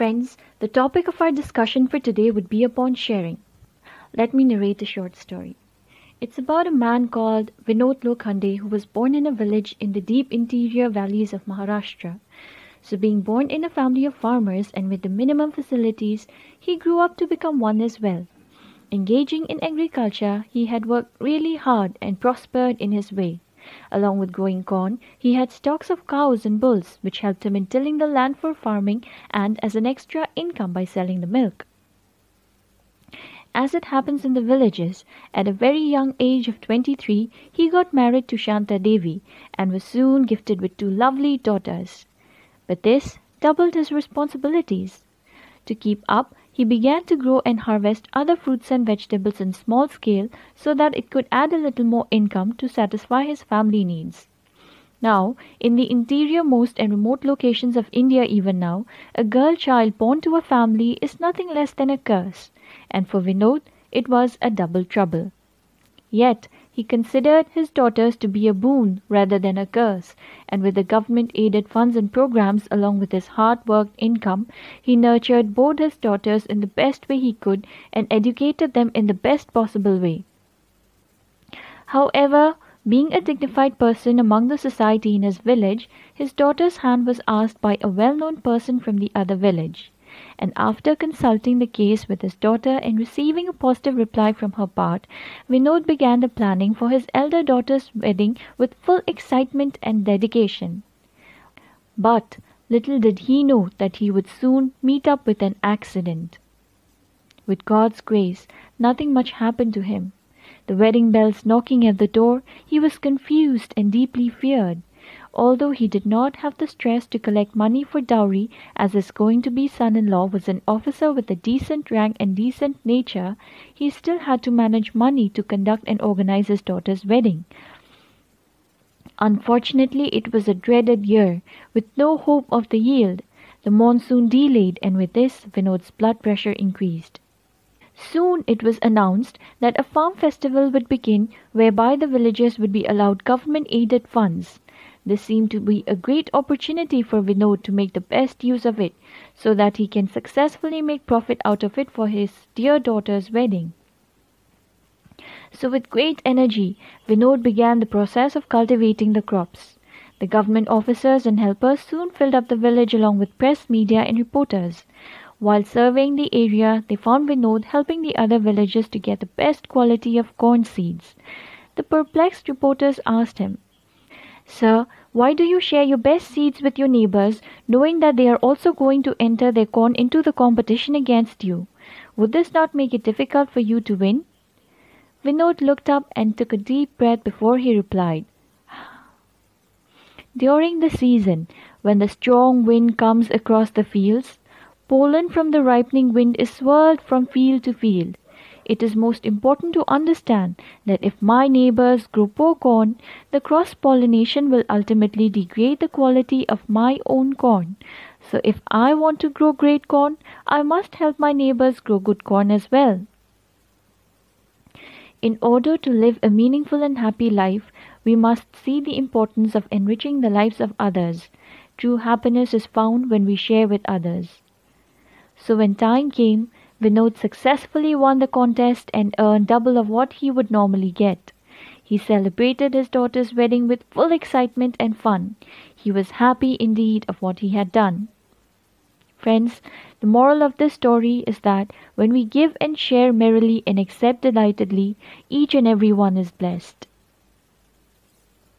Friends, the topic of our discussion for today would be upon sharing. Let me narrate a short story. It's about a man called Vinod Lokhande who was born in a village in the deep interior valleys of Maharashtra. So, being born in a family of farmers and with the minimum facilities, he grew up to become one as well. Engaging in agriculture, he had worked really hard and prospered in his way. Along with growing corn, he had stocks of cows and bulls, which helped him in tilling the land for farming and as an extra income by selling the milk. As it happens in the villages, at a very young age of twenty three he got married to Shanta Devi and was soon gifted with two lovely daughters. But this doubled his responsibilities. To keep up, he began to grow and harvest other fruits and vegetables in small scale so that it could add a little more income to satisfy his family needs. Now, in the interior most and remote locations of India even now, a girl child born to a family is nothing less than a curse, and for Vinod it was a double trouble. Yet he considered his daughters to be a boon rather than a curse, and with the government aided funds and programs along with his hard worked income, he nurtured both his daughters in the best way he could and educated them in the best possible way. However, being a dignified person among the society in his village, his daughter's hand was asked by a well known person from the other village and after consulting the case with his daughter and receiving a positive reply from her part, Vinod began the planning for his elder daughter's wedding with full excitement and dedication. But little did he know that he would soon meet up with an accident. With God's grace, nothing much happened to him. The wedding bells knocking at the door, he was confused and deeply feared although he did not have the stress to collect money for dowry, as his going to be son in law was an officer with a decent rank and decent nature, he still had to manage money to conduct and organize his daughter's wedding. Unfortunately, it was a dreaded year, with no hope of the yield. The monsoon delayed, and with this, Vinod's blood pressure increased. Soon it was announced that a farm festival would begin whereby the villagers would be allowed government aided funds. This seemed to be a great opportunity for Vinod to make the best use of it, so that he can successfully make profit out of it for his dear daughter's wedding. So with great energy, Vinod began the process of cultivating the crops. The government officers and helpers soon filled up the village along with press, media, and reporters. While surveying the area, they found Vinod helping the other villagers to get the best quality of corn seeds. The perplexed reporters asked him, Sir, why do you share your best seeds with your neighbors, knowing that they are also going to enter their corn into the competition against you? Would this not make it difficult for you to win? Vinod looked up and took a deep breath before he replied. During the season, when the strong wind comes across the fields, pollen from the ripening wind is swirled from field to field it is most important to understand that if my neighbors grow poor corn, the cross pollination will ultimately degrade the quality of my own corn. So if I want to grow great corn, I must help my neighbors grow good corn as well. In order to live a meaningful and happy life, we must see the importance of enriching the lives of others. True happiness is found when we share with others. So when time came, Vinod successfully won the contest and earned double of what he would normally get. He celebrated his daughter's wedding with full excitement and fun. He was happy indeed of what he had done. Friends, the moral of this story is that when we give and share merrily and accept delightedly, each and every one is blessed.